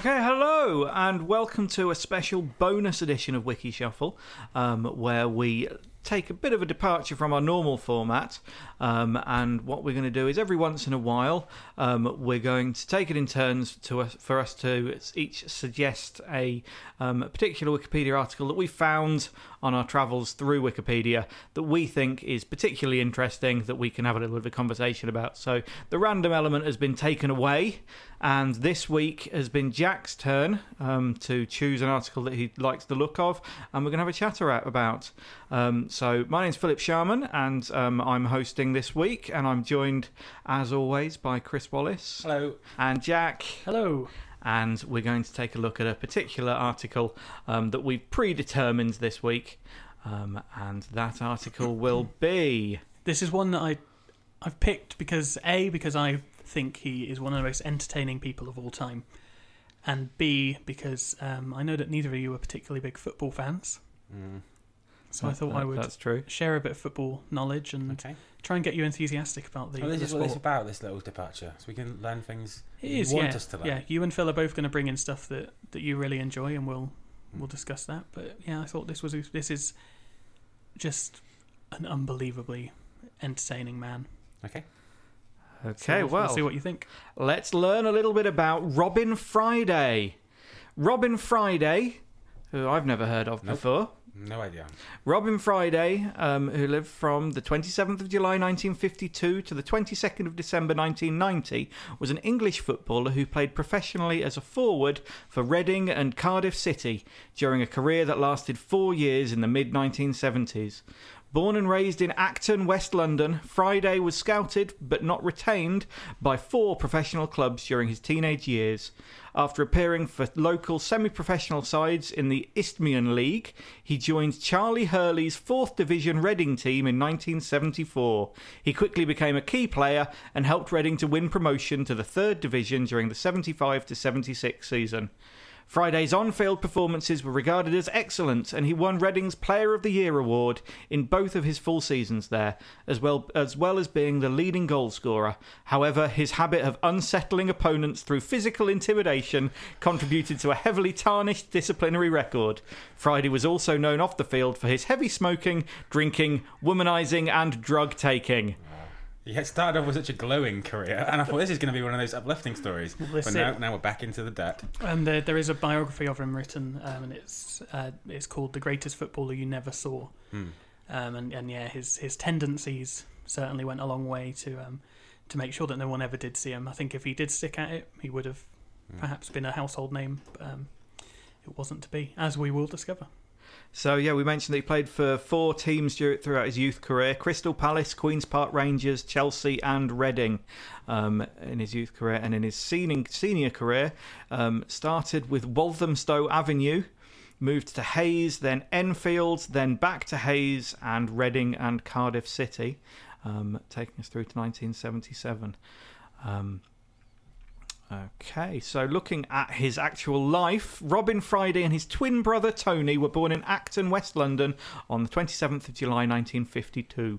Okay, hello, and welcome to a special bonus edition of Wiki Shuffle, um, where we take a bit of a departure from our normal format. Um, and what we're going to do is every once in a while, um, we're going to take it in turns to us, for us to each suggest a, um, a particular Wikipedia article that we found on our travels through Wikipedia that we think is particularly interesting that we can have a little bit of a conversation about. So the random element has been taken away, and this week has been Jack's turn um, to choose an article that he likes the look of, and we're going to have a chatter about. Um, so my name's Philip Sharman, and um, I'm hosting this week, and I'm joined, as always, by Chris Wallace. Hello. And Jack. Hello. And we're going to take a look at a particular article um, that we've predetermined this week, um, and that article will be. This is one that I I've picked because a because I think he is one of the most entertaining people of all time, and b because um, I know that neither of you are particularly big football fans. Mm. So I thought I would That's true. share a bit of football knowledge and Okay. try and get you enthusiastic about the, Well, this the is what sport. it's about. This little departure, so we can learn things. It you is, want yeah. us to learn. Yeah, you and Phil are both going to bring in stuff that, that you really enjoy, and we'll Hmm. we'll discuss that. But yeah, I thought this was this is just an unbelievably entertaining man. Okay. Okay, So we'll, well, we'll see what you think. let's learn a little bit about Robin Friday. Robin Friday, who I've never heard of Nope. before. No idea. Robin Friday, um, who lived from the 27th of July 1952 to the 22nd of December 1990, was an English footballer who played professionally as a forward for Reading and Cardiff City during a career that lasted four years in the mid 1970s. Born and raised in Acton, West London, Friday was scouted but not retained by four professional clubs during his teenage years. After appearing for local semi professional sides in the Isthmian League, he joined Charlie Hurley's 4th Division Reading team in 1974. He quickly became a key player and helped Reading to win promotion to the 3rd Division during the 75 76 season. Friday's on field performances were regarded as excellent, and he won Reading's Player of the Year award in both of his full seasons there, as well as, well as being the leading goalscorer. However, his habit of unsettling opponents through physical intimidation contributed to a heavily tarnished disciplinary record. Friday was also known off the field for his heavy smoking, drinking, womanizing, and drug taking. He had started off with such a glowing career, and I thought this is going to be one of those uplifting stories. This but now, it. now we're back into the debt. And there, there is a biography of him written, um, and it's uh, it's called "The Greatest Footballer You Never Saw." Hmm. Um, and, and yeah, his his tendencies certainly went a long way to um, to make sure that no one ever did see him. I think if he did stick at it, he would have perhaps been a household name. But, um, it wasn't to be, as we will discover. So yeah, we mentioned that he played for four teams throughout his youth career: Crystal Palace, Queens Park Rangers, Chelsea, and Reading. Um, in his youth career and in his senior senior career, um, started with Walthamstow Avenue, moved to Hayes, then Enfield, then back to Hayes and Reading and Cardiff City, um, taking us through to 1977. Um, Okay, so looking at his actual life, Robin Friday and his twin brother Tony were born in Acton, West London on the 27th of July 1952.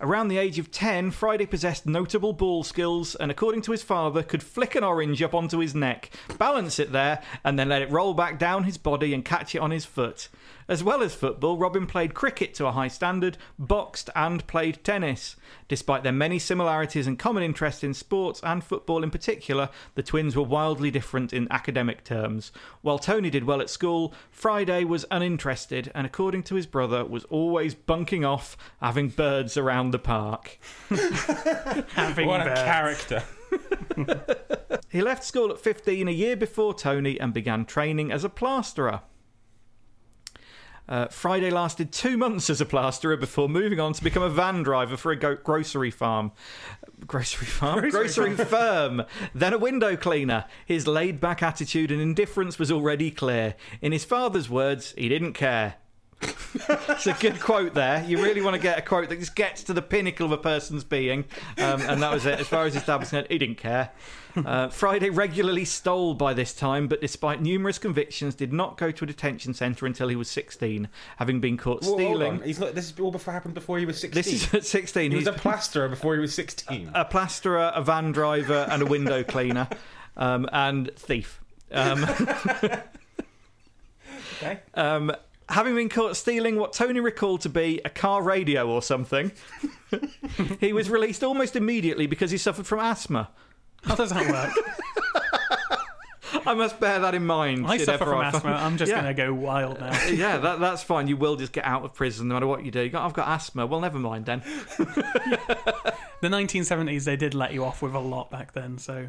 Around the age of 10, Friday possessed notable ball skills and, according to his father, could flick an orange up onto his neck, balance it there, and then let it roll back down his body and catch it on his foot. As well as football, Robin played cricket to a high standard, boxed, and played tennis. Despite their many similarities and common interest in sports and football in particular, the twins were wildly different in academic terms. While Tony did well at school, Friday was uninterested and, according to his brother, was always bunking off, having birds around the park. Having What a character. He left school at 15 a year before Tony and began training as a plasterer. Uh, Friday lasted two months as a plasterer before moving on to become a van driver for a go- grocery farm. Grocery farm? Grocery, firm. Then a window cleaner. His laid back attitude and indifference was already clear. In his father's words, he didn't care. It's a good quote there. You really want to get a quote that just gets to the pinnacle of a person's being. Um, and that was it. As far as his dad was concerned, he didn't care. Uh, Friday regularly stole by this time, but despite numerous convictions, did not go to a detention centre until he was 16, having been caught hold stealing. He's not, this is all before happened before he was 16. This is at 16. he was a plasterer before he was 16. a plasterer, a van driver, and a window cleaner, um, and thief. Um, Okay. um, having been caught stealing what Tony recalled to be a car radio or something, he was released almost immediately because he suffered from asthma. How does that work? I must bear that in mind. I suffer from I asthma. I'm just Yeah. going to go wild now. yeah, that, that's fine. You will just get out of prison no matter what you do. You go, I've got asthma. Well, never mind then. The 1970s, they did let you off with a lot back then, so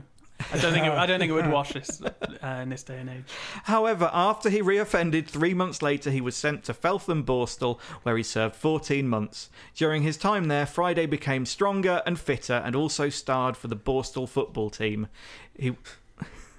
I don't think it, I don't think it would wash this uh, in this day and age. However, after he reoffended three months later, he was sent to Feltham Borstal, where he served 14 months. During his time there, Friday became stronger and fitter and also starred for the Borstal football team. He.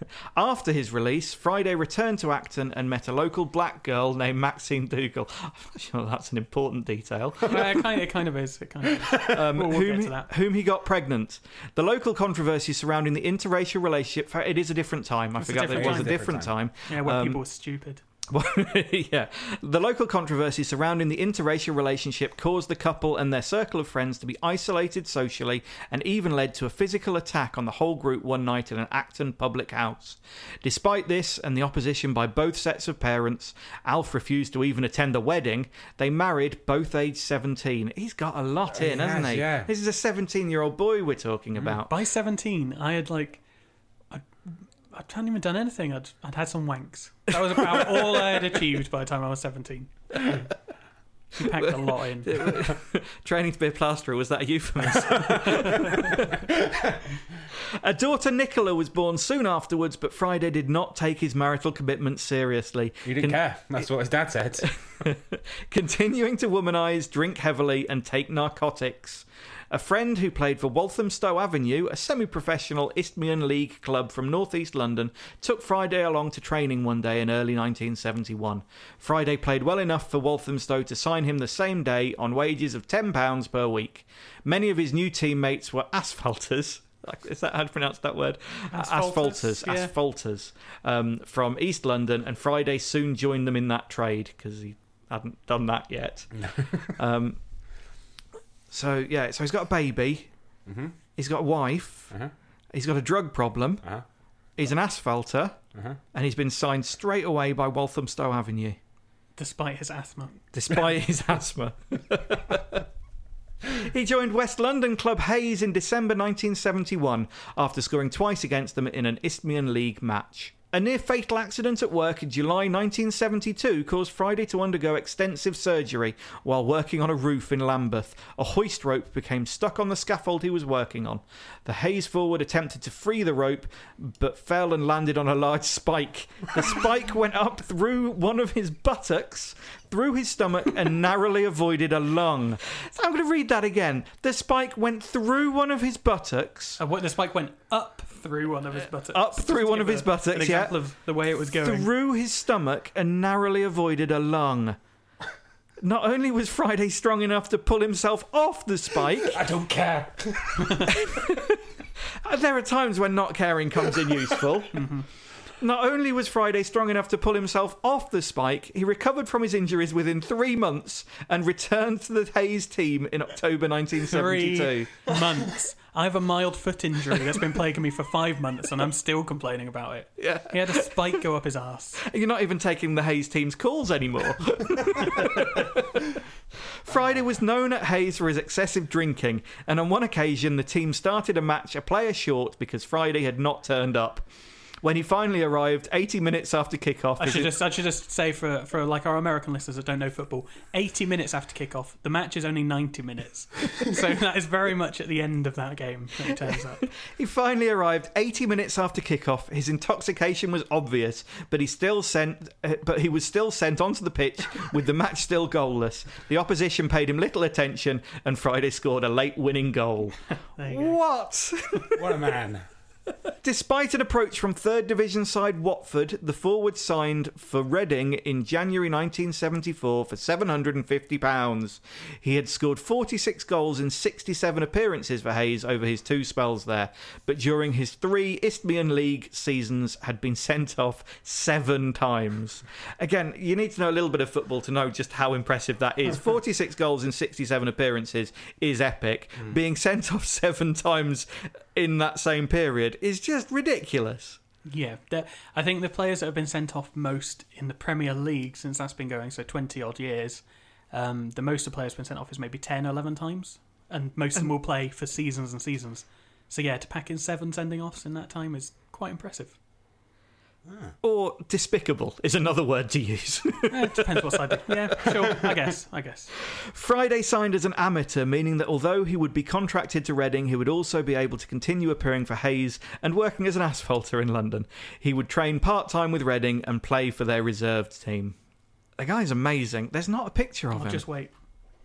After his release, Friday returned to Acton and met a local black girl named Maxine Dougal. I'm not sure that's an important detail. Uh, it, kind of, it kind of is. Kind of is. um, We'll- we'll whom, that. whom he got pregnant. The local controversy surrounding the interracial relationship. It is a different time. I It's forgot that it was a time. different time. Yeah, where Um, people were stupid. yeah. The local controversy surrounding the interracial relationship caused the couple and their circle of friends to be isolated socially and even led to a physical attack on the whole group one night at an Acton public house. Despite this and the opposition by both sets of parents, Alf refused to even attend the wedding. They married both aged 17. He's got a lot He in, hasn't has, he? yeah. This is a 17 year old boy we're talking mm. about. By 17, I had like. I, I hadn't even done anything. I'd, I'd had some wanks. That was about all I had achieved by the time I was 17. He packed a lot in. Training to be a plasterer, was that a euphemism? a daughter, Nicola, was born soon afterwards, but Friday did not take his marital commitment seriously. He didn't Con- care. That's what his dad said. Continuing to womanize, drink heavily, and take narcotics. A friend who played for Walthamstow Avenue, a semi professional Isthmian League club from northeast London, took Friday along to training one day in early 1971. Friday played well enough for Walthamstow to sign him the same day on wages of £10 per week. Many of his new teammates were asphalters. Is that how to pronounce that word? Asphalters, Asphalters, yeah. asphalters um, from East London, and Friday soon joined them in that trade because he hadn't done that yet. um, so yeah, so he's got a baby, hmm he's got a wife, Uh-huh. he's got a drug problem, Uh-huh. he's an asphalter, Uh-huh. and he's been signed straight away by Walthamstow Avenue, Despite his asthma. despite his asthma. He joined West London club Hayes in December 1971 after scoring twice against them in an Isthmian League match. A near fatal accident at work in July 1972 caused Friday to undergo extensive surgery while working on a roof in Lambeth. A hoist rope became stuck on the scaffold he was working on. The Hayes forward attempted to free the rope but fell and landed on a large spike. The spike went up through one of his buttocks, through his stomach, and narrowly avoided a lung. So I'm going to read that again. The spike went through one of his buttocks. Uh, what, the spike went up through one of his buttocks. Up through one of his buttocks, An example of the way it was going. through his stomach and narrowly avoided a lung. Not only was Friday strong enough to pull himself off the spike, I don't care. uh, there are times when not caring comes in useful. Not only was Friday strong enough to pull himself off the spike, he recovered from his injuries within three months and returned to the Hayes team in October 1972. Three months. I have a mild foot injury that's been plaguing me for five months, and I'm still complaining about it. Yeah. He had a spike go up his ass. You're not even taking the Hayes team's calls anymore. Friday was known at Hayes for his excessive drinking, and on one occasion the team started a match a player short because Friday had not turned up. When he finally arrived, 80 minutes after kickoff, I should just I should just say for for like our American listeners that don't know football, 80 minutes after kickoff, the match is only 90 minutes. so that is very much at the end of that game that he turns up. He finally arrived 80 minutes after kickoff. His intoxication was obvious, but he still sent uh, but he was still sent onto the pitch with the match still goalless. The opposition paid him little attention and Friday scored a late winning goal. There you go. What? What a man. Despite an approach from third division side Watford, the forward signed for Reading in January 1974 for £750. He had scored 46 goals in 67 appearances for Hayes over his two spells there, but during his three Isthmian League seasons had been sent off seven times. Again, you need to know a little bit of football to know just how impressive that is. 46 goals in 67 appearances is epic. Mm. Being sent off seven times in that same period is just ridiculous. Yeah, I think the players that have been sent off most in the Premier League since that's been going, so 20 odd years, um, the most the players have been sent off is maybe 10 or 11 times. And most of them will play for seasons and seasons. So yeah, to pack in seven sending offs in that time is quite impressive. Or despicable is another word to use. Eh, it depends what side. they- Yeah, sure. I guess. I guess. Friday signed as an amateur, meaning that although he would be contracted to Reading, he would also be able to continue appearing for Hayes and working as an asphalter in London. He would train part time with Reading and play for their reserved team. The guy's amazing. There's not a picture of I'll him. just wait.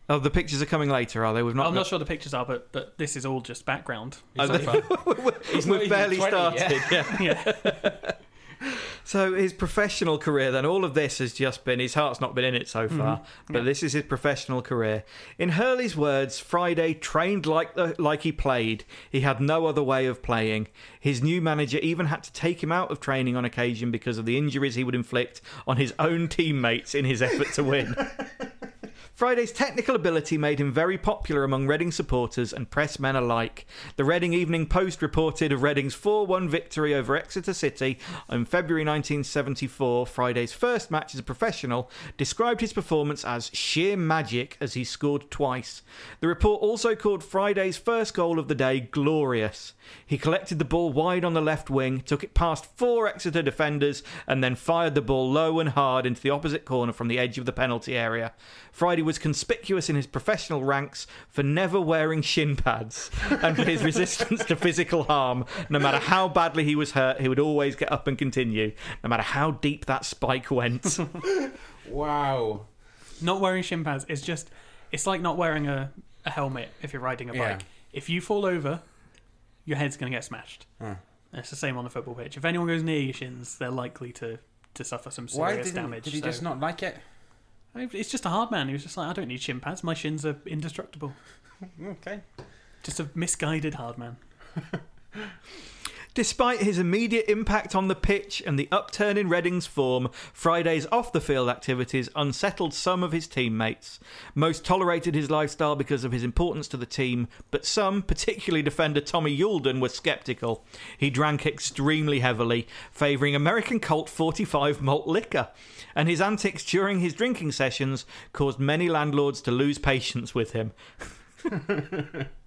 Oh, the pictures are coming later, are they? We've not. I'm got- not sure the pictures are, but but this is all just background. Oh, So they- far. We've barely 20 started. yet. Yeah. Yeah. So his professional career, then all of this has just been his heart's not been in it so mm-hmm. far, but this is his professional career. In Hurley's words, Friday trained like the, like he played. He had no other way of playing. His new manager even had to take him out of training on occasion because of the injuries he would inflict on his own teammates in his effort to win. Friday's technical ability made him very popular among Reading supporters and press men alike. The Reading Evening Post reported of Reading's 4 1 victory over Exeter City in February 1974, Friday's first match as a professional, described his performance as sheer magic as he scored twice. The report also called Friday's first goal of the day glorious. He collected the ball wide on the left wing, took it past four Exeter defenders, and then fired the ball low and hard into the opposite corner from the edge of the penalty area. Friday was conspicuous in his professional ranks for never wearing shin pads and for his resistance to physical harm. No matter how badly he was hurt, he would always get up and continue, no matter how deep that spike went. Wow. Not wearing shin pads is just. It's like not wearing a, a helmet if you're riding a bike. Yeah. If you fall over, your head's going to get smashed. Huh. It's the same on the football pitch. If anyone goes near your shins, they're likely to, to suffer some Why serious did he, damage. did he so- just not like it? It's just a hard man. He was just like, I don't need shin pads. My shins are indestructible. Okay. Just a misguided hard man. Despite his immediate impact on the pitch and the upturn in Reading's form, Friday's off the field activities unsettled some of his teammates. Most tolerated his lifestyle because of his importance to the team, but some, particularly defender Tommy Youlden, were sceptical. He drank extremely heavily, favouring American Colt 45 malt liquor, and his antics during his drinking sessions caused many landlords to lose patience with him.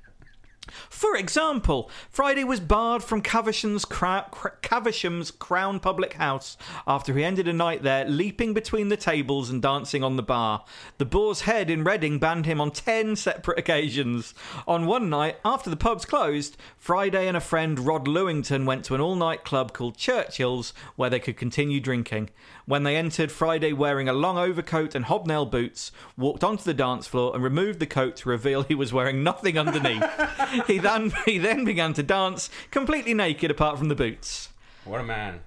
For example, Friday was barred from Caversham's, Cra- Caversham's Crown Public House after he ended a night there leaping between the tables and dancing on the bar. The Boar's Head in Reading banned him on 10 separate occasions. On one night, after the pubs closed, Friday and a friend, Rod Lewington, went to an all night club called Churchill's where they could continue drinking. When they entered, Friday, wearing a long overcoat and hobnail boots, walked onto the dance floor and removed the coat to reveal he was wearing nothing underneath. he then he then began to dance completely naked apart from the boots. What a man.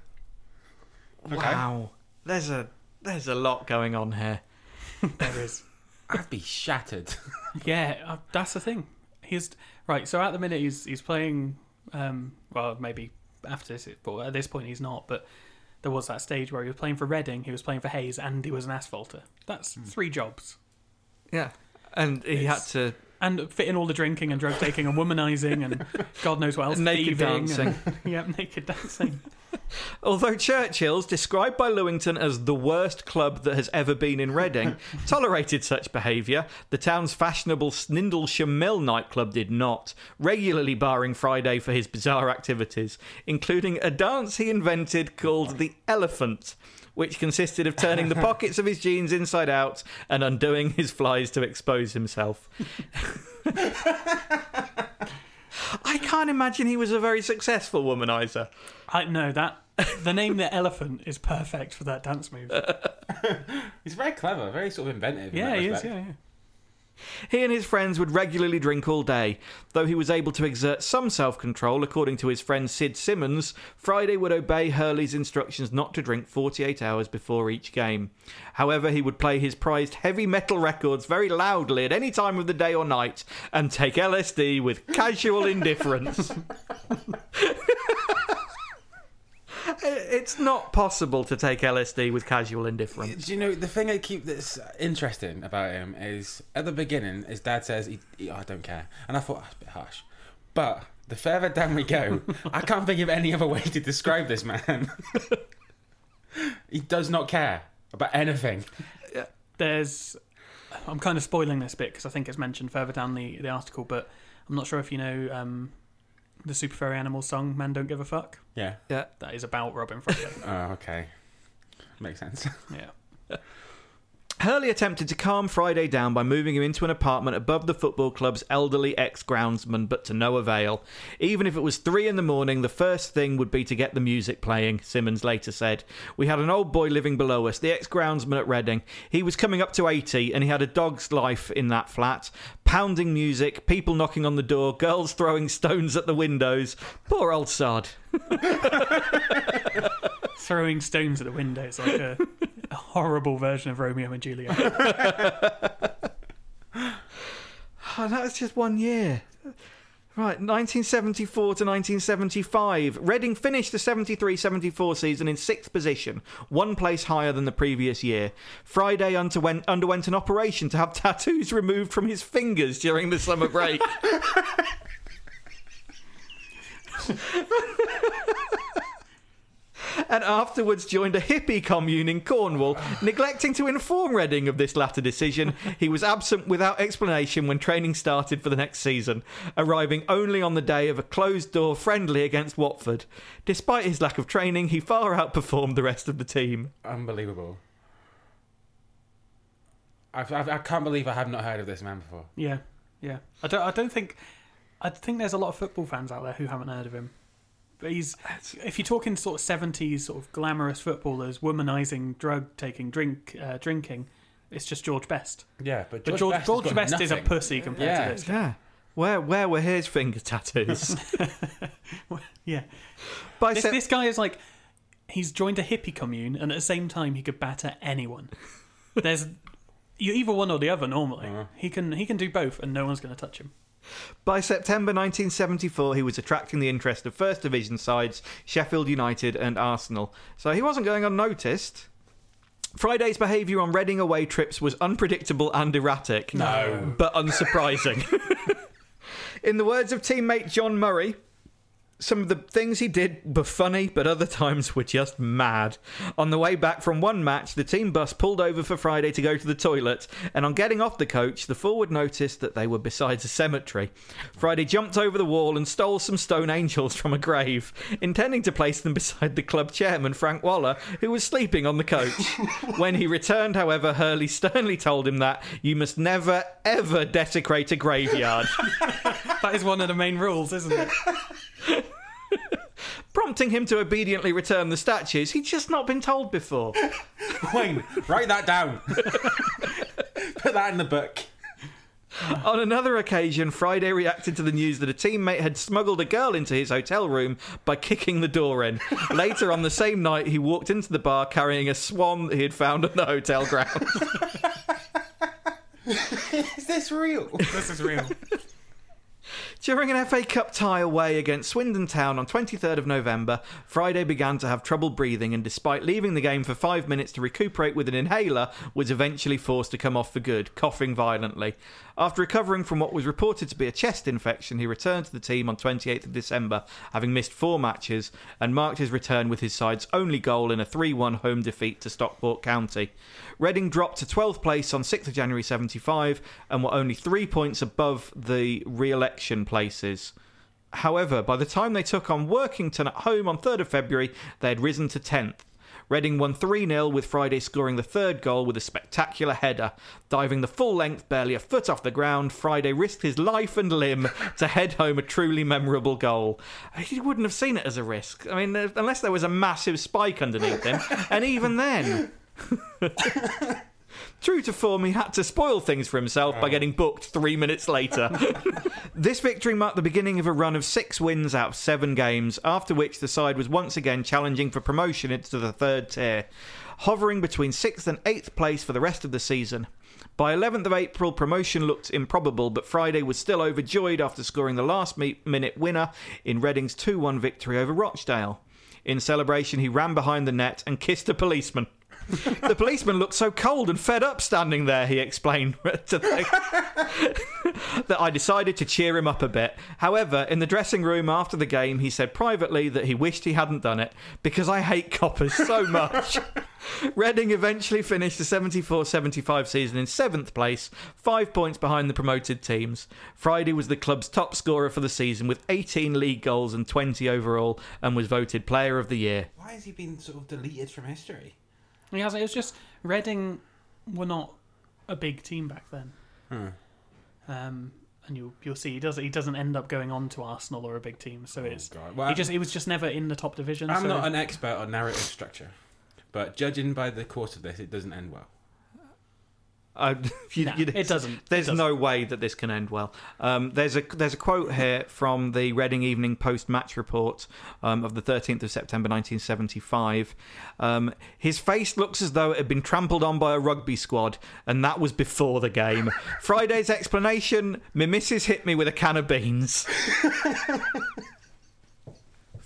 Okay. Wow, there's a there's a lot going on here. There is. I'd be shattered. Yeah, uh, that's the thing. He's right. So at the minute he's he's playing. Um, well, maybe after this, but at this point he's not. But there was that stage where he was playing for Reading, he was playing for Hayes, and he was an asphalter. That's hmm. three jobs, Yeah, and he It's- had to and fit in all the drinking and drug taking and womanising and God knows what else, naked thieving and- dancing. yeah, naked dancing. Although Churchill's, described by Lewington as the worst club that has ever been in Reading, tolerated such behaviour, the town's fashionable Sindlesham Mill nightclub did not, regularly barring Friday for his bizarre activities, including a dance he invented called the Elephant, which consisted of turning the pockets of his jeans inside out and undoing his flies to expose himself. I can't imagine he was a very successful womanizer. I know that the name the elephant is perfect for that dance move. He's very clever, very sort of inventive. in yeah, that he is. respect. Yeah, yeah. He and his friends would regularly drink all day. Though he was able to exert some self control, according to his friend Sid Simmons, Friday would obey Hurley's instructions not to drink 48 hours before each game. However, he would play his prized heavy metal records very loudly at any time of the day or night and take LSD with casual indifference. It's not possible to take LSD with casual indifference. Do you know the thing I keep that's interesting about him is at the beginning, his dad says, he, he, "I don't care," and I thought that's a bit harsh. But the further down we go, I can't think of any other way to describe this man. he does not care about anything. There's. I'm kind of spoiling this bit because I think it's mentioned further down the, the article, but I'm not sure if you know um, the Super Furry Animals song "Man Don't Give a Fuck." Yeah. Yeah. That is about Robin Friday. Oh, okay. Makes sense. yeah. Hurley attempted to calm Friday down by moving him into an apartment above the football club's elderly ex groundsman, but to no avail. Even if it was three in the morning, the first thing would be to get the music playing, Simmons later said. We had an old boy living below us, the ex groundsman at Reading. He was coming up to 80 and he had a dog's life in that flat. Pounding music, people knocking on the door, girls throwing stones at the windows. Poor old sod. Throwing stones at the windows like a, a horrible version of Romeo and Juliet. Oh, that was just one year. Right, 1974 to 1975. Reading finished the 73 74 season in sixth position, one place higher than the previous year. Friday underwent, underwent an operation to have tattoos removed from his fingers during the summer break. And afterwards joined a hippie commune in Cornwall, neglecting to inform Reading of this latter decision. He was absent without explanation when training started for the next season, arriving only on the day of a closed door friendly against Watford. Despite his lack of training, he far outperformed the rest of the team. Unbelievable. I, I, I can't believe I have not heard of this man before. Yeah, yeah. I don't. I don't think. I think there's a lot of football fans out there who haven't heard of him. But he's. If you're talking sort of seventies sort of glamorous footballers, womanizing, drug taking, drink, uh, drinking, it's just George Best. Yeah, but But George, George, Best, has George got Best is a pussy compared Yeah. to this. Yeah. Where where were his finger tattoos? Yeah. By This, Sep- this guy is like. He's joined a hippie commune, and at the same time, he could batter anyone. There's. You're either one or the other normally. He can he can do both, and no one's going to touch him. By September 1974, he was attracting the interest of First Division sides Sheffield United and Arsenal, so he wasn't going unnoticed. Friday's behaviour on Reading away trips was unpredictable and erratic. No. But unsurprising. In the words of teammate John Murray, some of the things he did were funny, but other times were just mad. On the way back from one match, the team bus pulled over for Friday to go to the toilet, and on getting off the coach, the forward noticed that they were beside a cemetery. Friday jumped over the wall and stole some stone angels from a grave, intending to place them beside the club chairman, Frank Waller, who was sleeping on the coach. when he returned, however, Hurley sternly told him that you must never, ever desecrate a graveyard. That is one of the main rules, isn't it? prompting him to obediently return the statues he'd just not been told before. Wayne, write that down. Put that in the book. On another occasion, Friday reacted to the news that a teammate had smuggled a girl into his hotel room by kicking the door in. Later on the same night, he walked into the bar carrying a swan that he had found on the hotel grounds. Is this real? This is real. During an FA Cup tie away against Swindon Town on 23rd of November, Friday began to have trouble breathing and despite leaving the game for 5 minutes to recuperate with an inhaler, was eventually forced to come off for good, coughing violently. After recovering from what was reported to be a chest infection, he returned to the team on 28th of December, having missed 4 matches and marked his return with his side's only goal in a 3-1 home defeat to Stockport County. Reading dropped to 12th place on 6th of January 75 and were only 3 points above the re-election places. However, by the time they took on Workington at home on 3rd of February, they had risen to 10th. Reading won 3 0, with Friday scoring the third goal with a spectacular header. Diving the full length, barely a foot off the ground, Friday risked his life and limb to head home a truly memorable goal. He wouldn't have seen it as a risk. I mean, unless there was a massive spike underneath him, and even then. True to form, he had to spoil things for himself by oh. getting booked three minutes later. this victory marked the beginning of a run of six wins out of seven games, after which the side was once again challenging for promotion into the third tier, hovering between sixth and eighth place for the rest of the season. By 11th of April, promotion looked improbable, but Friday was still overjoyed after scoring the last minute winner in Reading's 2 1 victory over Rochdale. In celebration, he ran behind the net and kissed a policeman. the policeman looked so cold and fed up standing there, he explained to the, that I decided to cheer him up a bit. However, in the dressing room after the game, he said privately that he wished he hadn't done it because I hate coppers so much. Reading eventually finished the 74 75 season in seventh place, five points behind the promoted teams. Friday was the club's top scorer for the season with 18 league goals and 20 overall and was voted Player of the Year. Why has he been sort of deleted from history? He has. It was just Reading were not a big team back then. Hmm. Um, and you'll you'll see he does he doesn't end up going on to Arsenal or a big team. So it's Oh, God. Well, he just he was just never in the top division. I'm so not an expert on narrative structure, but judging by the course of this, it doesn't end well. You- Nah, you- it doesn't. It There's doesn't. no way that this can end well. Um, there's a there's a quote here from the Reading Evening Post match report um, of the 13th of September 1975. Um, His face looks as though it had been trampled on by a rugby squad, and that was before the game. Friday's explanation: "My missus hit me with a can of beans."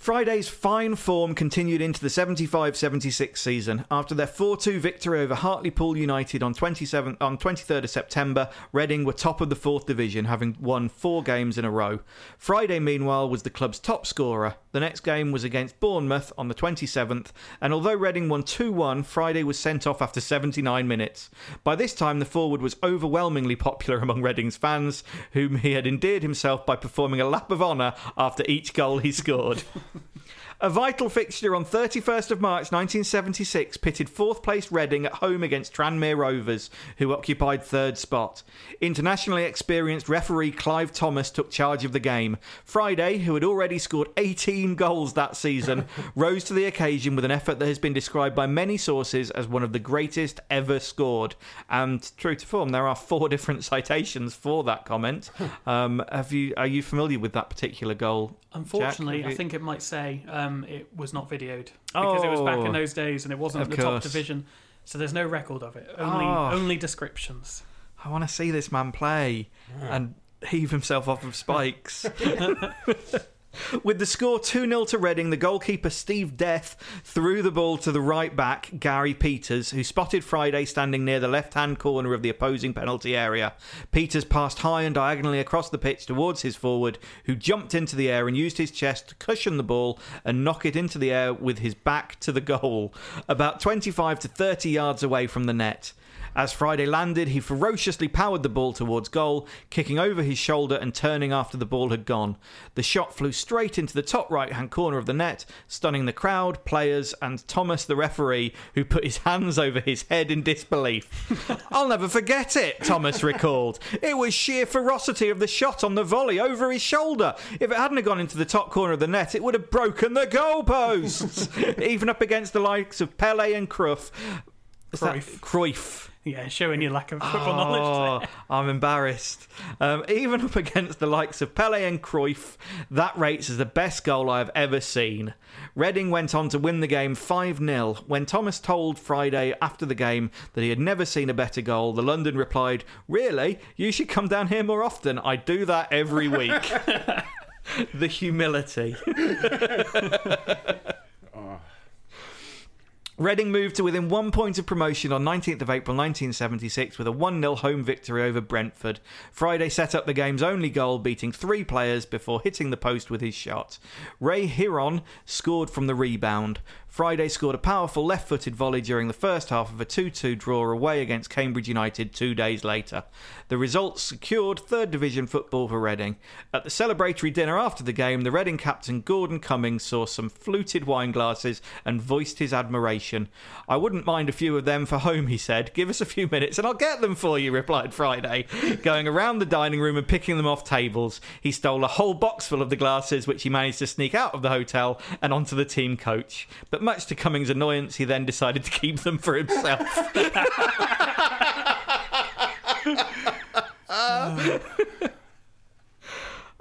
Friday's fine form continued into the 75 76 season. After their 4 2 victory over Hartlepool United on, 27, on 23rd of September, Reading were top of the 4th Division, having won four games in a row. Friday, meanwhile, was the club's top scorer. The next game was against Bournemouth on the 27th, and although Reading won 2 1, Friday was sent off after 79 minutes. By this time, the forward was overwhelmingly popular among Reading's fans, whom he had endeared himself by performing a lap of honour after each goal he scored. A vital fixture on 31st of March 1976 pitted fourth place Reading at home against Tranmere Rovers, who occupied third spot. Internationally experienced referee Clive Thomas took charge of the game. Friday, who had already scored 18 goals that season, rose to the occasion with an effort that has been described by many sources as one of the greatest ever scored. And true to form, there are four different citations for that comment. Um, have you are you familiar with that particular goal? Unfortunately, Jack, have I think it might say um, it was not videoed because it was back Oh. in those days and it wasn't Of the top course. division. So there's no record of it. Only Oh. only descriptions. I want to see this man play and heave himself off of spikes. With the score 2 0 to Reading, the goalkeeper Steve Death threw the ball to the right back, Gary Peters, who spotted Friday standing near the left hand corner of the opposing penalty area. Peters passed high and diagonally across the pitch towards his forward, who jumped into the air and used his chest to cushion the ball and knock it into the air with his back to the goal, about 25 to 30 yards away from the net. As Friday landed, he ferociously powered the ball towards goal, kicking over his shoulder and turning after the ball had gone. The shot flew straight into the top right hand corner of the net, stunning the crowd, players, and Thomas, the referee, who put his hands over his head in disbelief. I'll never forget it, Thomas recalled. It was sheer ferocity of the shot on the volley over his shoulder. If it hadn't have gone into the top corner of the net, it would have broken the goalposts, even up against the likes of Pele and Cruyff. Cruyff. Cruyff. Yeah, showing your lack of football knowledge. Oh, I'm embarrassed. Um, even up against the likes of Pele and Cruyff, that rates as the best goal I've ever seen. Reading went on to win the game 5 0. When Thomas told Friday after the game that he had never seen a better goal, the London replied, Really? You should come down here more often. I do that every week. the humility. Reading moved to within one point of promotion on 19th of April 1976 with a 1 0 home victory over Brentford. Friday set up the game's only goal, beating three players before hitting the post with his shot. Ray Hiron scored from the rebound. Friday scored a powerful left footed volley during the first half of a 2 2 draw away against Cambridge United two days later. The result secured third division football for Reading. At the celebratory dinner after the game, the Reading captain Gordon Cummings saw some fluted wine glasses and voiced his admiration. I wouldn't mind a few of them for home, he said. Give us a few minutes and I'll get them for you, replied Friday, going around the dining room and picking them off tables. He stole a whole box full of the glasses, which he managed to sneak out of the hotel and onto the team coach. But much to Cummings' annoyance, he then decided to keep them for himself.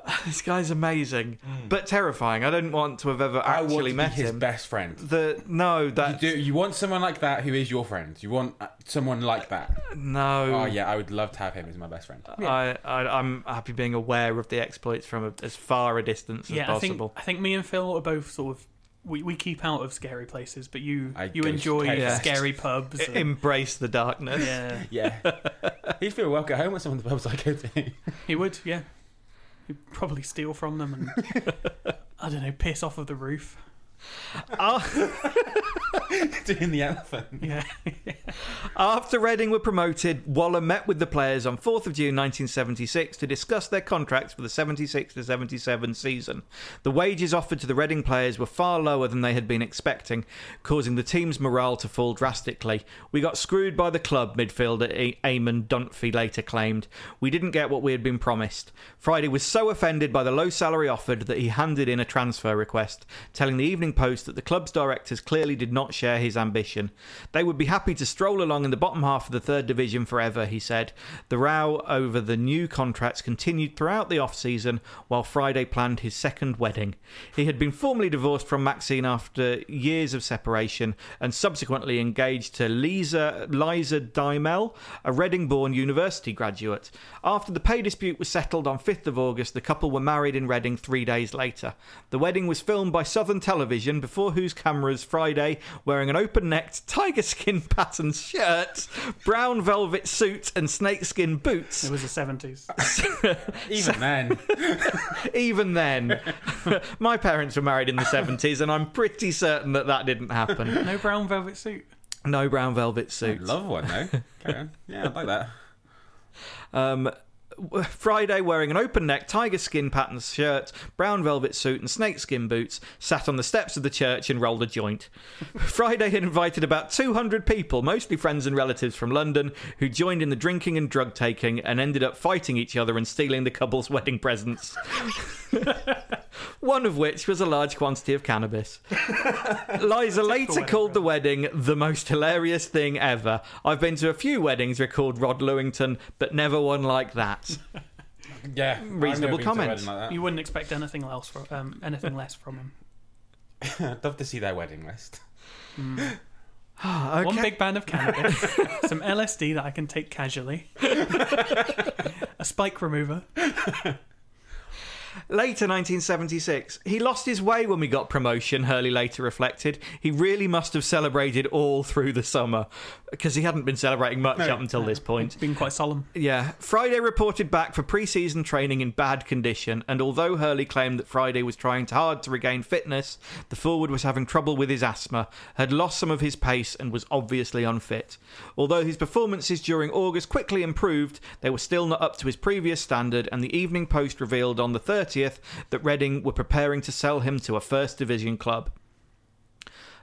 this guy's amazing, but terrifying. I don't want to have ever I want actually to met be his him. best friend. The no, You that do. You want someone like that who is your friend. You want uh, someone like that. no. Oh yeah, I would love to have him as my best friend. I, I I'm happy being aware of the exploits from a, as far a distance as yeah, I think possible. I think me and Phil are both sort of we, we keep out of scary places, but you I you enjoy Yeah. scary pubs. and- Embrace the darkness. yeah, Yeah, he'd feel welcome at home with some of the pubs I go to. he would. Yeah, he'd probably steal from them and I don't know, piss off of the roof. Doing the elephant. Yeah, After Reading were promoted, Waller met with the players on 4th of June 1976 to discuss their contracts for the 76 to 77 season. The wages offered to the Reading players were far lower than they had been expecting, causing the team's morale to fall drastically. We got screwed by the club, midfielder Eamon Dunphy later claimed. We didn't get what we had been promised. Friday was so offended by the low salary offered that he handed in a transfer request, telling the Evening Post that the club's directors clearly did not share his ambition. They would be happy to stroll along in the bottom half of the third division forever, he said. The row over the new contracts continued throughout the off season while Friday planned his second wedding. He had been formally divorced from Maxine after years of separation and subsequently engaged to Lisa, Liza Dymel, a Reading born university graduate. After the pay dispute was settled on 5th of August, the couple were married in Reading three days later. The wedding was filmed by Southern Television, before whose cameras Friday, wearing an open necked tiger skin patterned shirt, brown velvet suit, and snakeskin boots, it was the seventies. Even then, even then, my parents were married in the 70s, and I'm pretty certain that that didn't happen. No brown velvet suit. No brown velvet I'd suit. love one though. Carry. Yeah, I'd like that. Um, Friday, wearing an open neck tiger skin patterned shirt, brown velvet suit, and snakeskin boots, sat on the steps of the church and rolled a joint. Friday had invited about 200 people, mostly friends and relatives from London, who joined in the drinking and drug taking and ended up fighting each other and stealing the couple's wedding presents. One of which was a large quantity of cannabis. Liza later wedding called the wedding the most hilarious thing ever. I've been to a few weddings, recalled Rod Lewington, but never one like that. Yeah, Reasonable I've never been to a comments. Like You wouldn't expect anything else from um, anything less from him. I'd love to see their wedding list. Okay. One big band of cannabis, some LSD that I can take casually, a spike remover. Later, 1976. He lost his way when we got promotion, Hurley later reflected. He really must have celebrated all through the summer, because he hadn't been celebrating much up until this point. been quite solemn. Yeah, Friday reported back for pre season training in bad condition, and although Hurley claimed that Friday was trying hard to regain fitness, the forward was having trouble with his asthma, had lost some of his pace, and was obviously unfit. Although his performances during August quickly improved, they were still not up to his previous standard, and the Evening Post revealed on the 30th that Reading were preparing to sell him to a First Division club.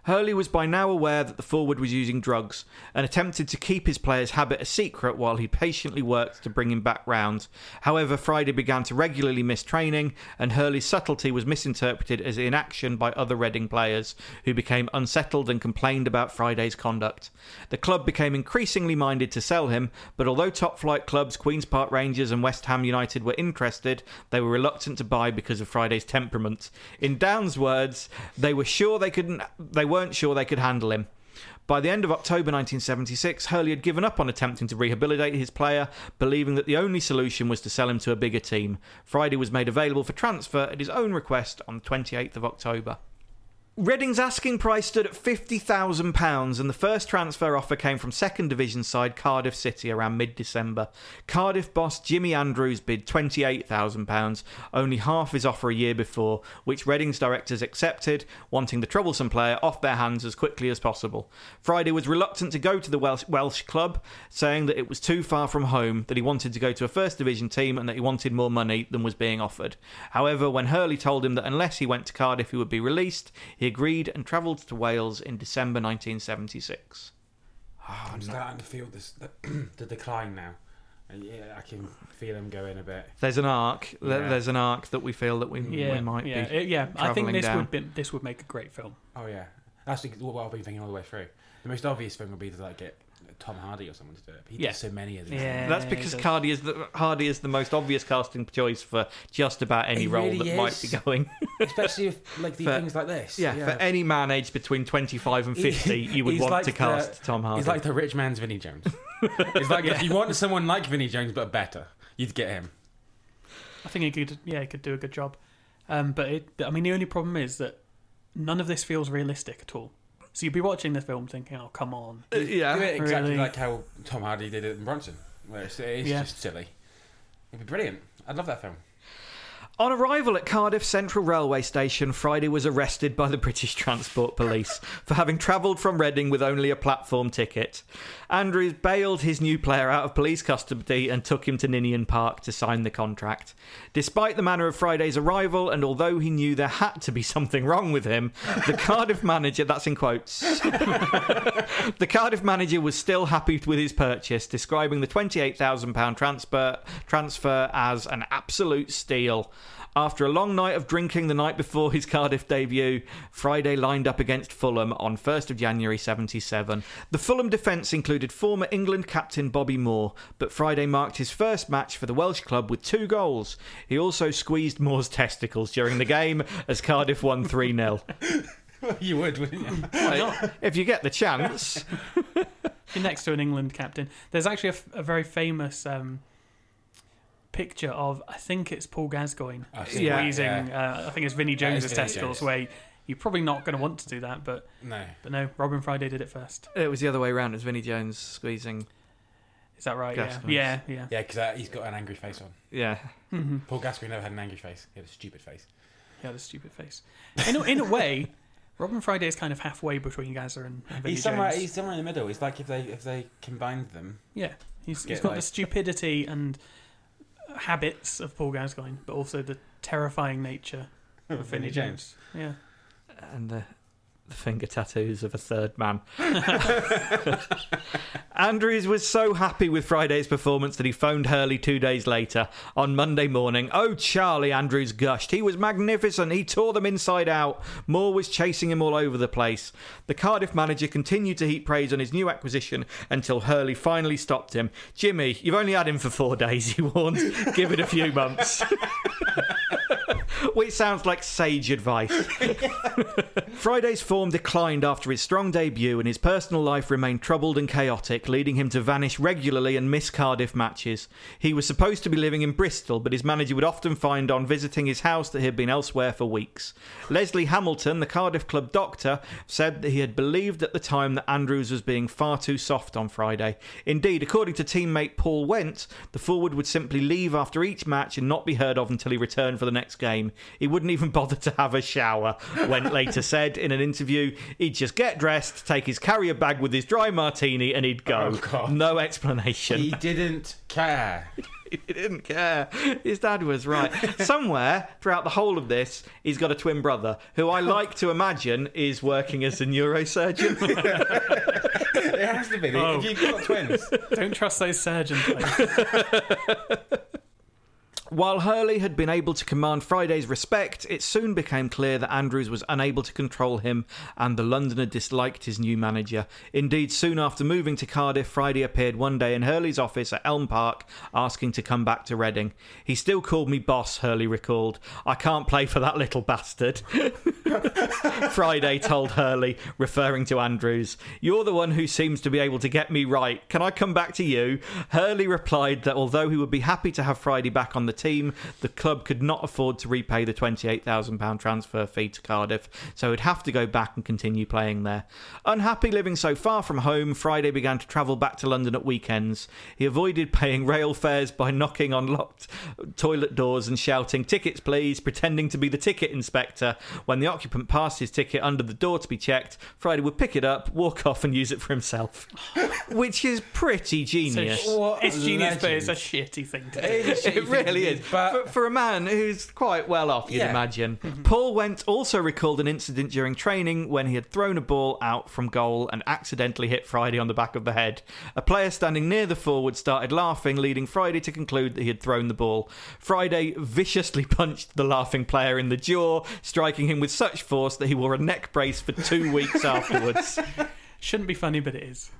Hurley was by now aware that the forward was using drugs and attempted to keep his player's habit a secret while he patiently worked to bring him back round. However, Friday began to regularly miss training, and Hurley's subtlety was misinterpreted as inaction by other Reading players, who became unsettled and complained about Friday's conduct. The club became increasingly minded to sell him, but although top flight clubs Queen's Park Rangers and West Ham United were interested, they were reluctant to buy because of Friday's temperament. In Down's words, they were sure they couldn't they weren't sure they could handle him. By the end of October 1976, Hurley had given up on attempting to rehabilitate his player, believing that the only solution was to sell him to a bigger team. Friday was made available for transfer at his own request on the 28th of October. Reading's asking price stood at £50,000, and the first transfer offer came from second division side Cardiff City around mid December. Cardiff boss Jimmy Andrews bid £28,000, only half his offer a year before, which Reading's directors accepted, wanting the troublesome player off their hands as quickly as possible. Friday was reluctant to go to the Welsh, Welsh club, saying that it was too far from home, that he wanted to go to a first division team, and that he wanted more money than was being offered. However, when Hurley told him that unless he went to Cardiff he would be released, he agreed and travelled to Wales in December 1976. Ah, I'm starting to feel this the, the decline now. And yeah, I can feel him going a bit. There's an arc. Yeah. There's an arc that we feel that we, Yeah, we might yeah, be. it- yeah. I think this down. would be, this would make a great film. Oh yeah, that's what I've been thinking all the way through. The most obvious thing would be to like get Tom Hardy or someone to do it. He Yeah. does so many of these. Yeah. That's because. Hardy is the Hardy is the most obvious casting choice for just about any He role really that might be going. especially if like the For- things like this. yeah, for any man aged between 25 and 50, you would want like to the- cast Tom Hardy. He's like the rich man's Vinnie Jones. it's like if you want someone like Vinnie Jones but better, you'd get him. I think he could, yeah, he could do a good job. Um, but it, I mean, the only problem is that none of this feels realistic at all. So you'd be watching the film thinking, "Oh, come on." Uh, yeah. Do it exactly Really? like how Tom Hardy did it in Bronson, where it's, it's Yeah. just silly. It'd be brilliant. I'd love that film. On arrival at Cardiff Central Railway Station, Friday was arrested by the British Transport Police for having travelled from Reading with only a platform ticket. Andrews bailed his new player out of police custody and took him to Ninian Park to sign the contract. Despite the manner of Friday's arrival, and although he knew there had to be something wrong with him, the Cardiff manager, that's in quotes, the Cardiff manager was still happy with his purchase, describing the £28,000 transfer, transfer as an absolute steal. After a long night of drinking the night before his Cardiff debut, Friday lined up against Fulham on 1st of January 77. The Fulham defence included former England captain Bobby Moore, but Friday marked his first match for the Welsh club with two goals. He also squeezed Moore's testicles during the game as Cardiff won 3 0. you would, wouldn't you? Why not? If you get the chance. You're next to an England captain. There's actually a, f- a very famous um, picture of, I think it's Paul Gascoigne I've Yeah. squeezing. yeah. Uh, I think it's Vinnie That is Jones's Vinnie testicles, Jones. where you're probably not going to want to do that, but No. but no, Robin Friday did it first. It was the other way around. It was Vinnie Jones squeezing. Is that right? Yeah, Gascoigne's. yeah, yeah. Yeah, because uh, he's got an angry face on. Yeah. hmm Paul Gascoigne never had an angry face. He had a stupid face. He had a stupid face. In a, in a way, Robin Friday is kind of halfway between Gaza and, and Vinnie he's somewhere. Jones. He's somewhere in the middle. It's like if they if they combined them. Yeah, he's, he's got like- the stupidity and habits of Paul Gascoigne, but also the terrifying nature of Vinnie James. Yeah. and the, the finger tattoos of a third man. Andrews was so happy with Friday's performance that he phoned Hurley two days later. On Monday morning, oh, Charlie, Andrews gushed. He was magnificent. He tore them inside out. Moore was chasing him all over the place. The Cardiff manager continued to heap praise on his new acquisition until Hurley finally stopped him. Jimmy, you've only had him for four days, he warned. Give it a few months. Which sounds like sage advice. Friday's form declined after his strong debut, and his personal life remained troubled and chaotic, leading him to vanish regularly and miss Cardiff matches. He was supposed to be living in Bristol, but his manager would often find on visiting his house that he had been elsewhere for weeks. Leslie Hamilton, the Cardiff club doctor, said that he had believed at the time that Andrews was being far too soft on Friday. Indeed, according to teammate Paul Went, the forward would simply leave after each match and not be heard of until he returned for the next game. He wouldn't even bother to have a shower. Went later said in an interview he'd just get dressed, take his carrier bag with his dry martini, and he'd go. Oh, God. no explanation. He didn't care. he didn't care. His dad was right. Somewhere throughout the whole of this, he's got a twin brother who I like to imagine is working as a neurosurgeon. it has to be. Oh. If you've got twins, Don't trust those surgeons. While Hurley had been able to command Friday's respect, it soon became clear that Andrews was unable to control him and the Londoner disliked his new manager. Indeed, soon after moving to Cardiff, Friday appeared one day in Hurley's office at Elm Park asking to come back to Reading. He still called me boss, Hurley recalled. I can't play for that little bastard. Friday told Hurley, referring to Andrews, You're the one who seems to be able to get me right. Can I come back to you? Hurley replied that although he would be happy to have Friday back on the team, the club could not afford to repay the £28,000 transfer fee to Cardiff, so he'd have to go back and continue playing there. Unhappy living so far from home, Friday began to travel back to London at weekends. He avoided paying rail fares by knocking on locked toilet doors and shouting, Tickets, please, pretending to be the ticket inspector. When the occupant passed his ticket under the door to be checked, Friday would pick it up, walk off, and use it for himself. Which is pretty So genius. sh- it's a genius, but it's a shitty thing to do. it, is a shitty It really thing to is. But for, for a man who's quite well off, you'd Yeah. imagine. Mm-hmm. Paul Went also recalled an incident during training when he had thrown a ball out from goal and accidentally hit Friday on the back of the head. A player standing near the forward started laughing, leading Friday to conclude that he had thrown the ball. Friday viciously punched the laughing player in the jaw, striking him with such force that he wore a neck brace for two weeks afterwards. Shouldn't be funny, but it is.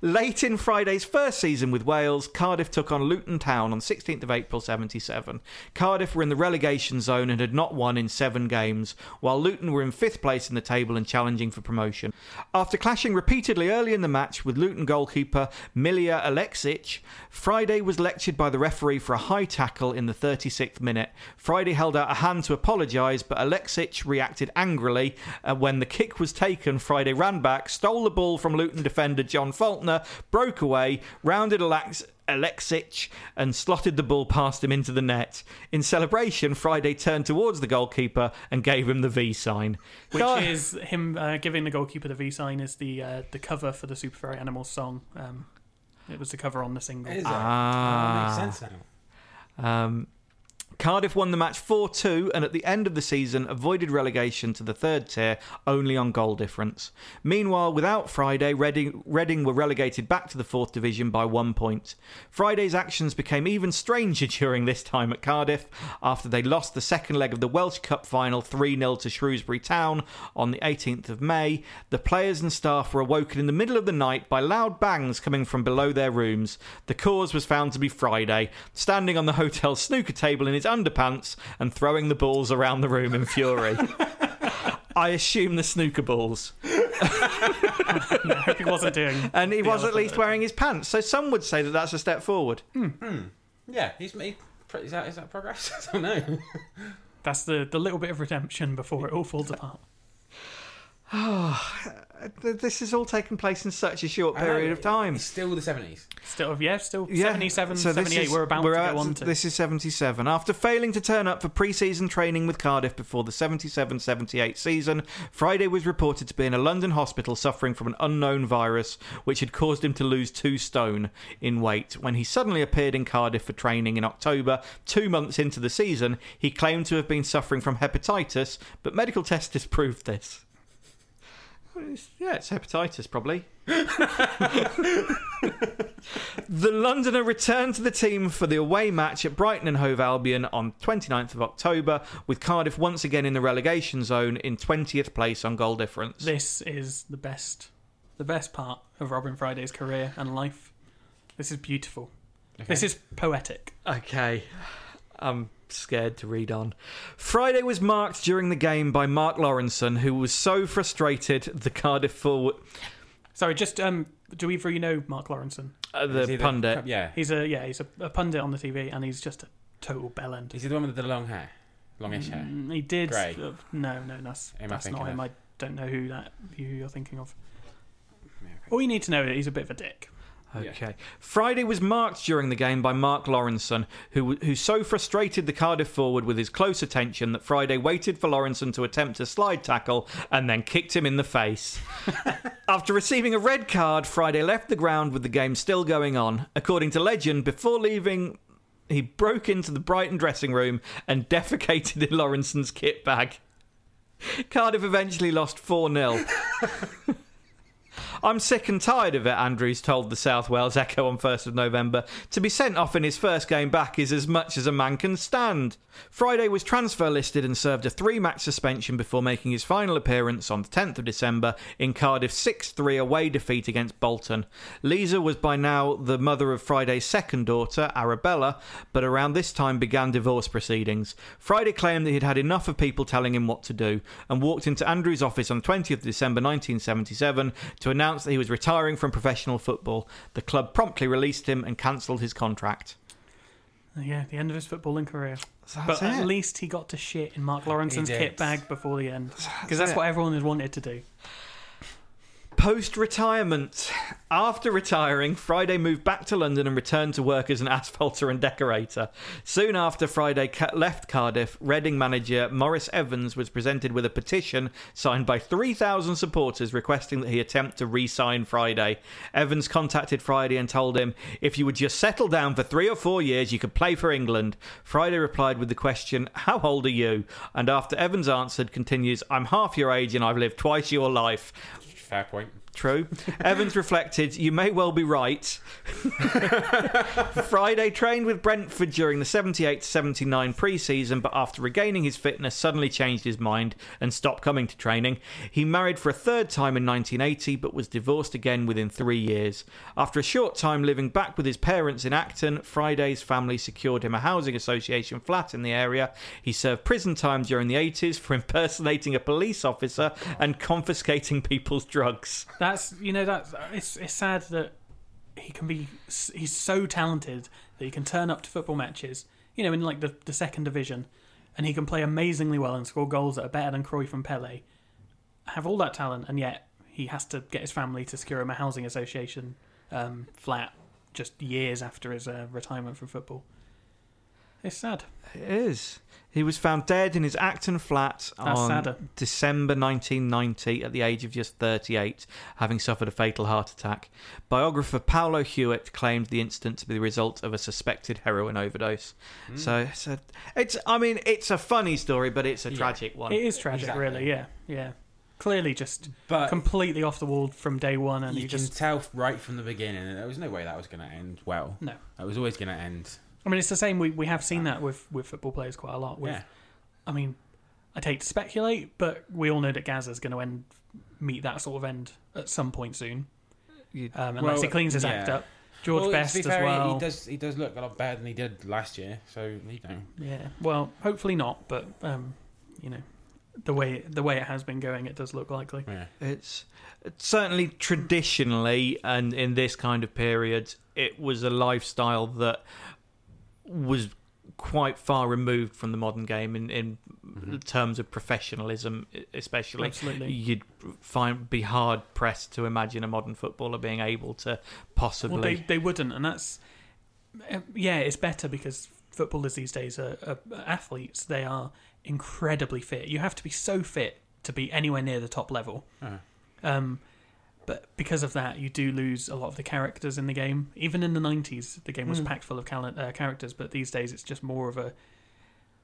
Late in Friday's first season with Wales, Cardiff took on Luton Town on 16th of April 77. Cardiff were in the relegation zone and had not won in seven games, while Luton were in fifth place in the table and challenging for promotion. After clashing repeatedly early in the match with Luton goalkeeper Milija Aleksic, Friday was lectured by the referee for a high tackle in the 36th minute. Friday held out a hand to apologise, but Aleksic reacted angrily. Uh, when the kick was taken, Friday ran back, stole the ball from Luton defender John Faulkner, broke away, rounded Alex. Aleksic and slotted the ball past him into the net. In celebration, Friday turned towards the goalkeeper and gave him the V sign. Which Car- is him uh, giving the goalkeeper the V sign is the uh, the cover for the Super Furry Animals song. Um, it was the cover on the single. is it? Ah. Oh, makes sense now. Um, Cardiff won the match 4 2 and at the end of the season avoided relegation to the third tier only on goal difference. Meanwhile, without Friday, Reading, Reading were relegated back to the fourth division by one point. Friday's actions became even stranger during this time at Cardiff after they lost the second leg of the Welsh Cup final 3 0 to Shrewsbury Town on the 18th of May. The players and staff were awoken in the middle of the night by loud bangs coming from below their rooms. The cause was found to be Friday, standing on the hotel's snooker table in his underpants and throwing the balls around the room in fury. I assume the snooker balls. I hope he wasn't doing. And he was at least bit. wearing his pants, so some would say that that's a step forward. Hmm, hmm. Yeah, he's made. Is that is that progress? I don't know. That's the the little bit of redemption before it all falls apart. Th- This has all taken place in such a short period of time. It's still the seventies. Still, yeah, still Yeah, 77, so 78. is- we're about we're to at- go on to. This is 77. After failing to turn up for pre season training with Cardiff before the 77 78 season, Friday was reported to be in a London hospital suffering from an unknown virus which had caused him to lose two stone in weight. When he suddenly appeared in Cardiff for training in October, two months into the season, he claimed to have been suffering from hepatitis, but medical tests disproved this. Yeah, it's hepatitis, probably. the Londoner returned to the team for the away match at Brighton and Hove Albion on 29th of October, with Cardiff once again in the relegation zone in 20th place on goal difference. This is the best, the best part of Robin Friday's career and life. This is beautiful. This is poetic. Okay. I'm scared to read on. Friday was marked during the game by Mark Lawrenson, who was so frustrated the Cardiff forward, Sorry, just um, do either of you know Mark Lawrenson? uh, Is the he pundit. Yeah. He's a yeah, he's a, a pundit on the TV, and he's just a total bellend. Is he the one with the long hair? Longish hair. Mm, he did. Grey. uh, no, no, that's Am I that's not him. of? I don't know who that who you're thinking of. All you need to know is he's a bit of a dick. Okay. Friday was marked during the game by Mark Lawrenson, who who so frustrated the Cardiff forward with his close attention that Friday waited for Lawrenson to attempt a slide tackle and then kicked him in the face. After receiving a red card, Friday left the ground with the game still going on. According to legend, before leaving, he broke into the Brighton dressing room and defecated in Lawrenson's kit bag. Cardiff eventually lost 4 0. I'm sick and tired of it, Andrews told the South Wales Echo on 1st of November. To be sent off in his first game back is as much as a man can stand. Friday was transfer listed and served a three match suspension before making his final appearance on the 10th of December in Cardiff's 6 3 away defeat against Bolton. Lisa was by now the mother of Friday's second daughter, Arabella, but around this time began divorce proceedings. Friday claimed that he'd had enough of people telling him what to do and walked into Andrews' office on 20th of December 1977 to announce that he was retiring from professional football. The club promptly released him and cancelled his contract. Yeah, the end of his footballing career. That's but at it. least he got to shit in Mark Lawrence's kit bag before the end. Because that's it. what everyone had wanted to do. Post retirement. After retiring, Friday moved back to London and returned to work as an asphalter and decorator. Soon after Friday left Cardiff, Reading manager Maurice Evans was presented with a petition signed by 3,000 supporters requesting that he attempt to re sign Friday. Evans contacted Friday and told him, If you would just settle down for three or four years, you could play for England. Friday replied with the question, How old are you? And after Evans answered, continues, I'm half your age and I've lived twice your life. Fair point. True. Evans reflected, You may well be right. Friday trained with Brentford during the 78 79 pre season, but after regaining his fitness, suddenly changed his mind and stopped coming to training. He married for a third time in 1980, but was divorced again within three years. After a short time living back with his parents in Acton, Friday's family secured him a housing association flat in the area. He served prison time during the 80s for impersonating a police officer and confiscating people's drugs. That's you know that's it's it's sad that he can be he's so talented that he can turn up to football matches, you know, in like the, the second division, and he can play amazingly well and score goals that are better than Cruyff and Pele. Have all that talent, and yet he has to get his family to secure him a housing association um, flat just years after his uh, retirement from football. It's sad. It is. He was found dead in his Acton flat That's on sadder. December 1990 at the age of just 38, having suffered a fatal heart attack. Biographer Paolo Hewitt claimed the incident to be the result of a suspected heroin overdose. Hmm. So it's, a, it's, I mean, it's a funny story, but it's a Yeah. tragic one. It is tragic, Exactly. really. Yeah, yeah. Clearly, just But completely off the wall from day one, and you he can just tell right from the beginning that there was no way that was going to end well. no. It was always going to end. I mean, it's the same. We we have seen that with with football players quite a lot. With, Yeah. I mean, I'd hate to speculate, but we all know that Gaza's going to end meet that sort of end at some point soon, You- um, unless Well, he cleans his yeah. act up. George Well, Best as be fair, he- well. He does. He does look a lot better than he did last year. So you know. Yeah. Well, hopefully not, but um, you know, the way the way it has been going, it does look likely. Yeah. It's it's certainly traditionally, and in this kind of period, it was a lifestyle that was quite far removed from the modern game in, in terms of professionalism, especially. Absolutely. You'd find be hard pressed to imagine a modern footballer being able to possibly. Well, they they wouldn't, and that's uh, yeah, it's better because footballers these days are, are athletes. They are incredibly fit. You have to be so fit to be anywhere near the top level. Uh-huh. Um, but because of that, you do lose a lot of the characters in the game. Even in the '90s, the game was Mm. packed full of cal- uh, characters, but these days it's just more of a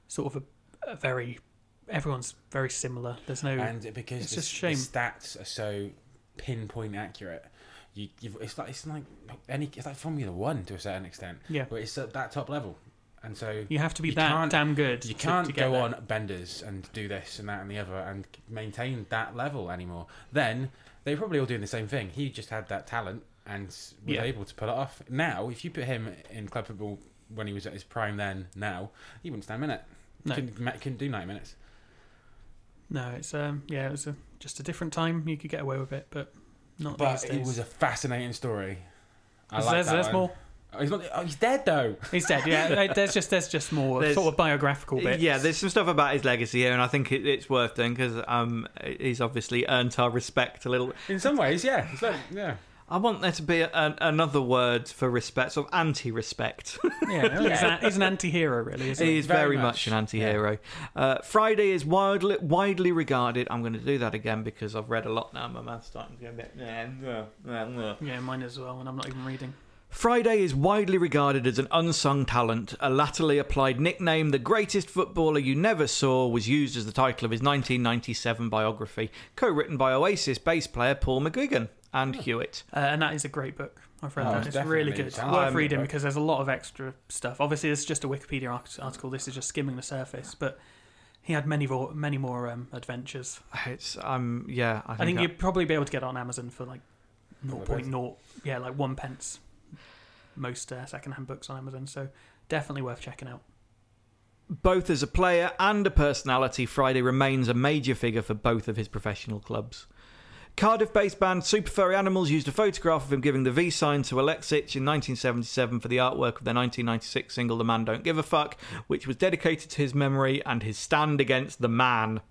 sort of a, a very everyone's very similar. There's no And because It's the, just a the shame. stats are so pinpoint accurate, you, it's like it's like any it's like Formula One to a certain extent, yeah. but it's at that top level, and so You have to be that damn good. you can't to get go there. on benders and do this and that and the other and maintain that level anymore. Then they're probably all doing the same thing. He just had that talent and was Yeah. able to pull it off. Now, if you put him in club football when he was at his prime, then now he wouldn't stand a minute. No. Couldn't, couldn't do ninety minutes. No, it's um yeah, it was a, just a different time. You could get away with it, but not But it was a fascinating story. I like that there's one. more. Oh, he's not. Oh, he's dead though. He's dead. Yeah, there's just there's just more There's- sort of biographical bits. Yeah, there's some stuff about his legacy here, and I think it, it's worth doing because um, he's obviously earned our respect a little. In some ways, yeah. It's like, yeah. I want there to be a, another word for respect, sort of anti-respect. Yeah, he's, a, he's an anti-hero, really. Isn't he he? is very, Very much, much, an anti-hero. Uh, Friday is widely widely regarded. I'm going to do that again because I've read a lot now. My mouth's starting to go a bit. Yeah, mine as well, and I'm not even reading. Friday is widely regarded as an unsung talent. A latterly applied nickname, the greatest footballer you never saw, was used as the title of his 1997 biography, co written by Oasis bass player Paul McGuigan and Hewitt. Uh, and that is a great book. I've read Oh, that. it's It's really good. challenge. Worth Um, reading because there's a lot of extra stuff. Obviously, it's just a Wikipedia article. This is just skimming the surface, but he had many more, many more um, adventures. It's um yeah, I think, I think I- you'd probably be able to get it on Amazon for like What 0.0, yeah, like one pence. Most uh, secondhand books on Amazon, so definitely worth checking out. both as a player and a personality, Friday remains a major figure for both of his professional clubs. Cardiff based band Super Furry Animals used a photograph of him giving the V sign to Aleksic in 1977 for the artwork of their 1996 single The Man Don't Give a Fuck, which was dedicated to his memory and his stand against the man.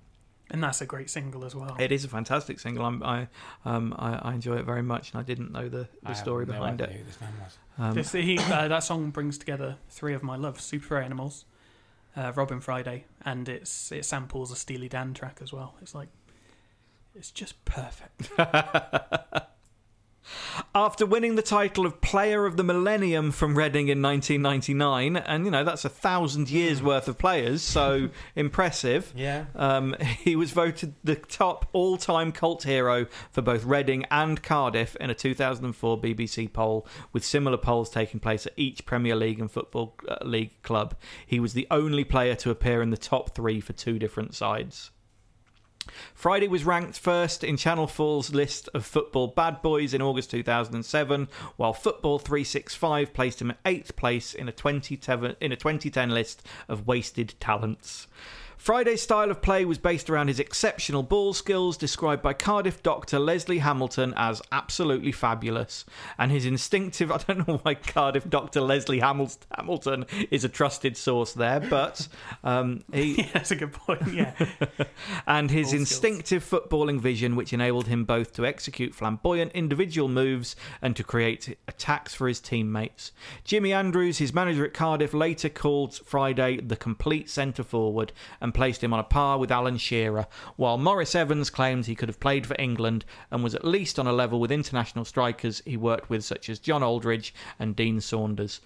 And that's a great single as well. It is a fantastic single. I'm, I, um, I, I enjoy it very much, and I didn't know the, I the have story no behind idea it. who this man was. Um, This, he, uh, that song brings together three of my loves: Super Animals, uh, Robin Friday, and it's it samples a Steely Dan track as well. It's like it's just perfect. After winning the title of Player of the Millennium from Reading in 1999, and you know that's a thousand years worth of players, so impressive. Yeah. Um, he was voted the top all-time cult hero for both Reading and Cardiff in a 2004 BBC poll, with similar polls taking place at each Premier League and Football uh, League club. He was the only player to appear in the top three for two different sides. Friday was ranked first in Channel 4's list of football bad boys in August 2007, while Football 365 placed him at eighth place in a 2010, in a 2010 list of wasted talents. Friday's style of play was based around his exceptional ball skills, described by Cardiff doctor Leslie Hamilton as absolutely fabulous, and his instinctive. I don't know why Cardiff doctor Leslie Hamil- Hamilton is a trusted source there, but um, he yeah, that's a good point. Yeah, and his Ball skills. instinctive footballing vision, which enabled him both to execute flamboyant individual moves and to create attacks for his teammates. Jimmy Andrews, his manager at Cardiff, later called Friday the complete centre forward and placed him on a par with Alan Shearer, while Maurice Evans claimed he could have played for England and was at least on a level with international strikers he worked with, such as John Aldridge and Dean Saunders.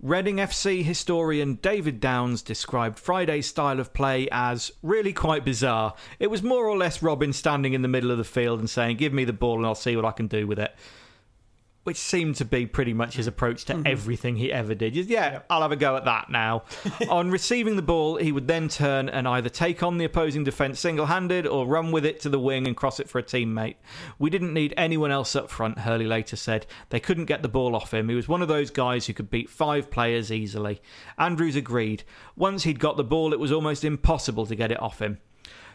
Reading FC historian David Downs described Friday's style of play as really quite bizarre. It was more or less Robin standing in the middle of the field and saying, Give me the ball and I'll see what I can do with it. Which seemed to be pretty much his approach to mm-hmm. everything he ever did. Just, yeah, I'll have a go at that now. on receiving the ball, he would then turn and either take on the opposing defence single handed or run with it to the wing and cross it for a teammate. We didn't need anyone else up front, Hurley later said. They couldn't get the ball off him. He was one of those guys who could beat five players easily. Andrews agreed. Once he'd got the ball, it was almost impossible to get it off him.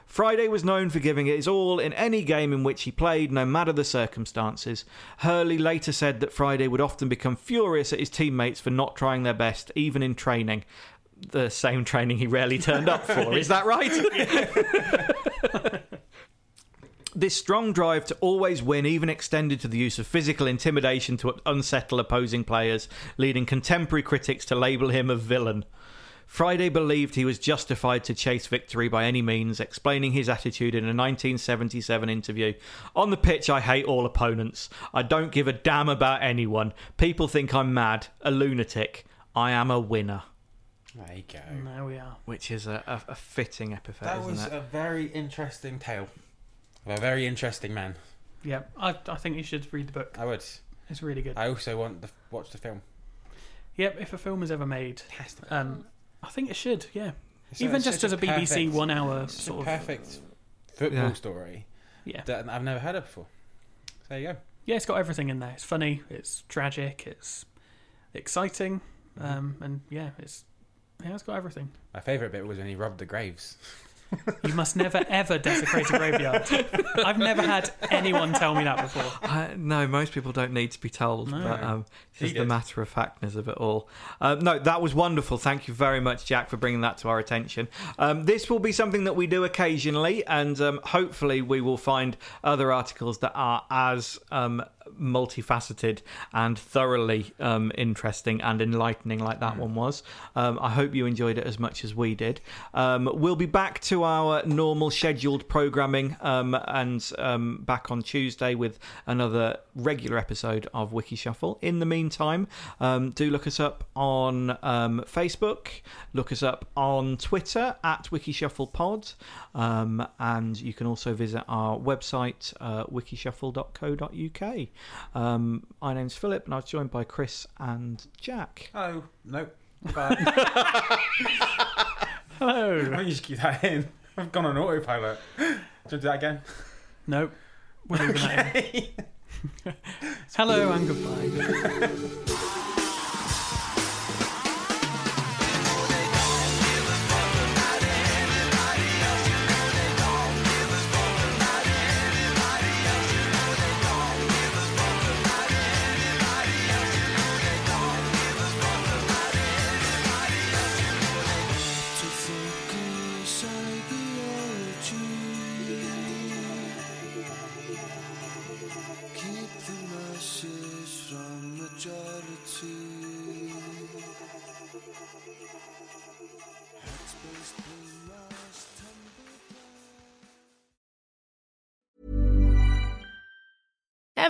Friday was known for giving it his all in any game in which he played, no matter the circumstances. Hurley later said that Friday would often become furious at his teammates for not trying their best, even in training. The same training he rarely turned up for, is that right? This strong drive to always win even extended to the use of physical intimidation to unsettle opposing players, leading contemporary critics to label him a villain. Friday believed he was justified to chase victory by any means, explaining his attitude in a 1977 interview. On the pitch, I hate all opponents. I don't give a damn about anyone. People think I'm mad, a lunatic. I am a winner. There you go. and there we are. Which is a, a, a fitting epithet, That isn't was it? a very interesting tale of a very interesting man. Yeah, I, I think you should read the book. I would. It's really good. I also want to watch the film. Yep, if a film is ever made, um, I think it should. Yeah, It's even it's just as a BBC perfect- one-hour it's sort a of perfect football Yeah. story yeah. that I've never heard of before. So there you go. Yeah, it's got everything in there. It's funny, it's tragic, it's exciting, Mm-hmm. um, and yeah, it's yeah, it's got everything. My favourite bit was when he robbed the graves. You must never ever desecrate a graveyard. I've never had anyone tell me that before. Uh, no, most people don't need to be told, No. but um, just the matter of factness of it all. Um, no, that was wonderful. Thank you very much, Jack, for bringing that to our attention. Um, this will be something that we do occasionally, and um, hopefully, we will find other articles that are as um, multifaceted and thoroughly um, interesting and enlightening like that one was. Um, I hope you enjoyed it as much as we did. Um, we'll be back to our normal scheduled programming um, and um, back on Tuesday with another regular episode of Wiki Shuffle. In the meantime, um, do look us up on um, Facebook, look us up on Twitter at Wiki Shuffle Pod, um, and you can also visit our website, uh, wikishuffle.co.uk. Um, my name's Philip, and I was joined by Chris and Jack. Oh, no. Bye. Hello. Why don't you just keep that in? I've gone on autopilot. Do you want to do that again? Nope. We're leaving that in. Hello and goodbye.